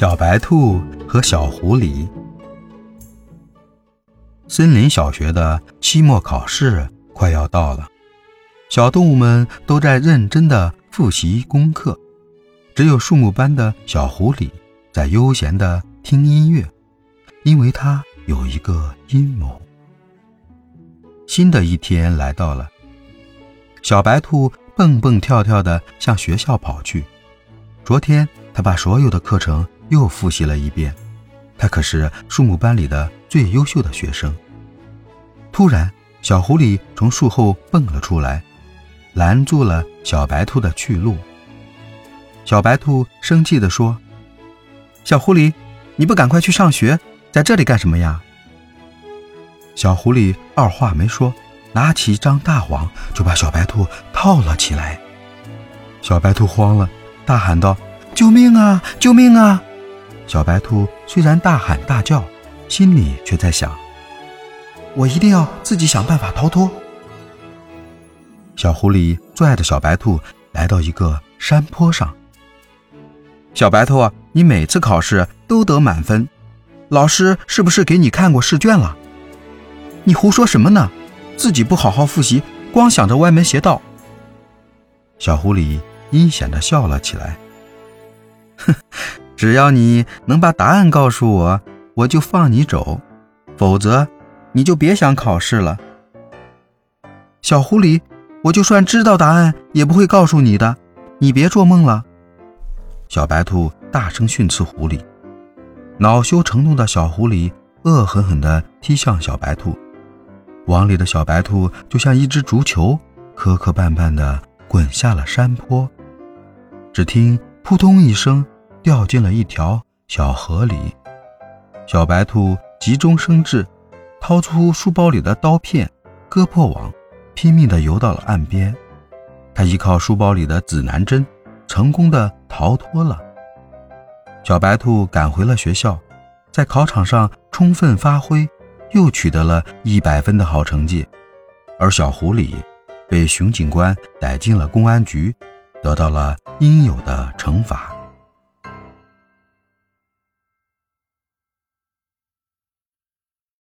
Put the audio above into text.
小白兔和小狐狸。森林小学的期末考试快要到了，小动物们都在认真的复习功课，只有树木般的小狐狸在悠闲的听音乐，因为它有一个阴谋。新的一天来到了，小白兔蹦蹦跳跳的向学校跑去。昨天，他把所有的课程。又复习了一遍，他可是树木班里的最优秀的学生。突然，小狐狸从树后蹦了出来，拦住了小白兔的去路。小白兔生气地说：“小狐狸，你不赶快去上学，在这里干什么呀？”小狐狸二话没说，拿起一张大网就把小白兔套了起来。小白兔慌了，大喊道：“救命啊！救命啊！”小白兔虽然大喊大叫，心里却在想：“我一定要自己想办法逃脱。”小狐狸拽着小白兔来到一个山坡上。小白兔，你每次考试都得满分，老师是不是给你看过试卷了？你胡说什么呢？自己不好好复习，光想着歪门邪道。小狐狸阴险地笑了起来，哼。只要你能把答案告诉我，我就放你走；否则，你就别想考试了。小狐狸，我就算知道答案，也不会告诉你的。你别做梦了！小白兔大声训斥狐狸。恼羞成怒的小狐狸恶狠狠地踢向小白兔，网里的小白兔就像一只足球，磕磕绊绊地滚下了山坡。只听扑通一声。掉进了一条小河里，小白兔急中生智，掏出书包里的刀片，割破网，拼命地游到了岸边。他依靠书包里的指南针，成功的逃脱了。小白兔赶回了学校，在考场上充分发挥，又取得了一百分的好成绩。而小狐狸被熊警官逮进了公安局，得到了应有的惩罚。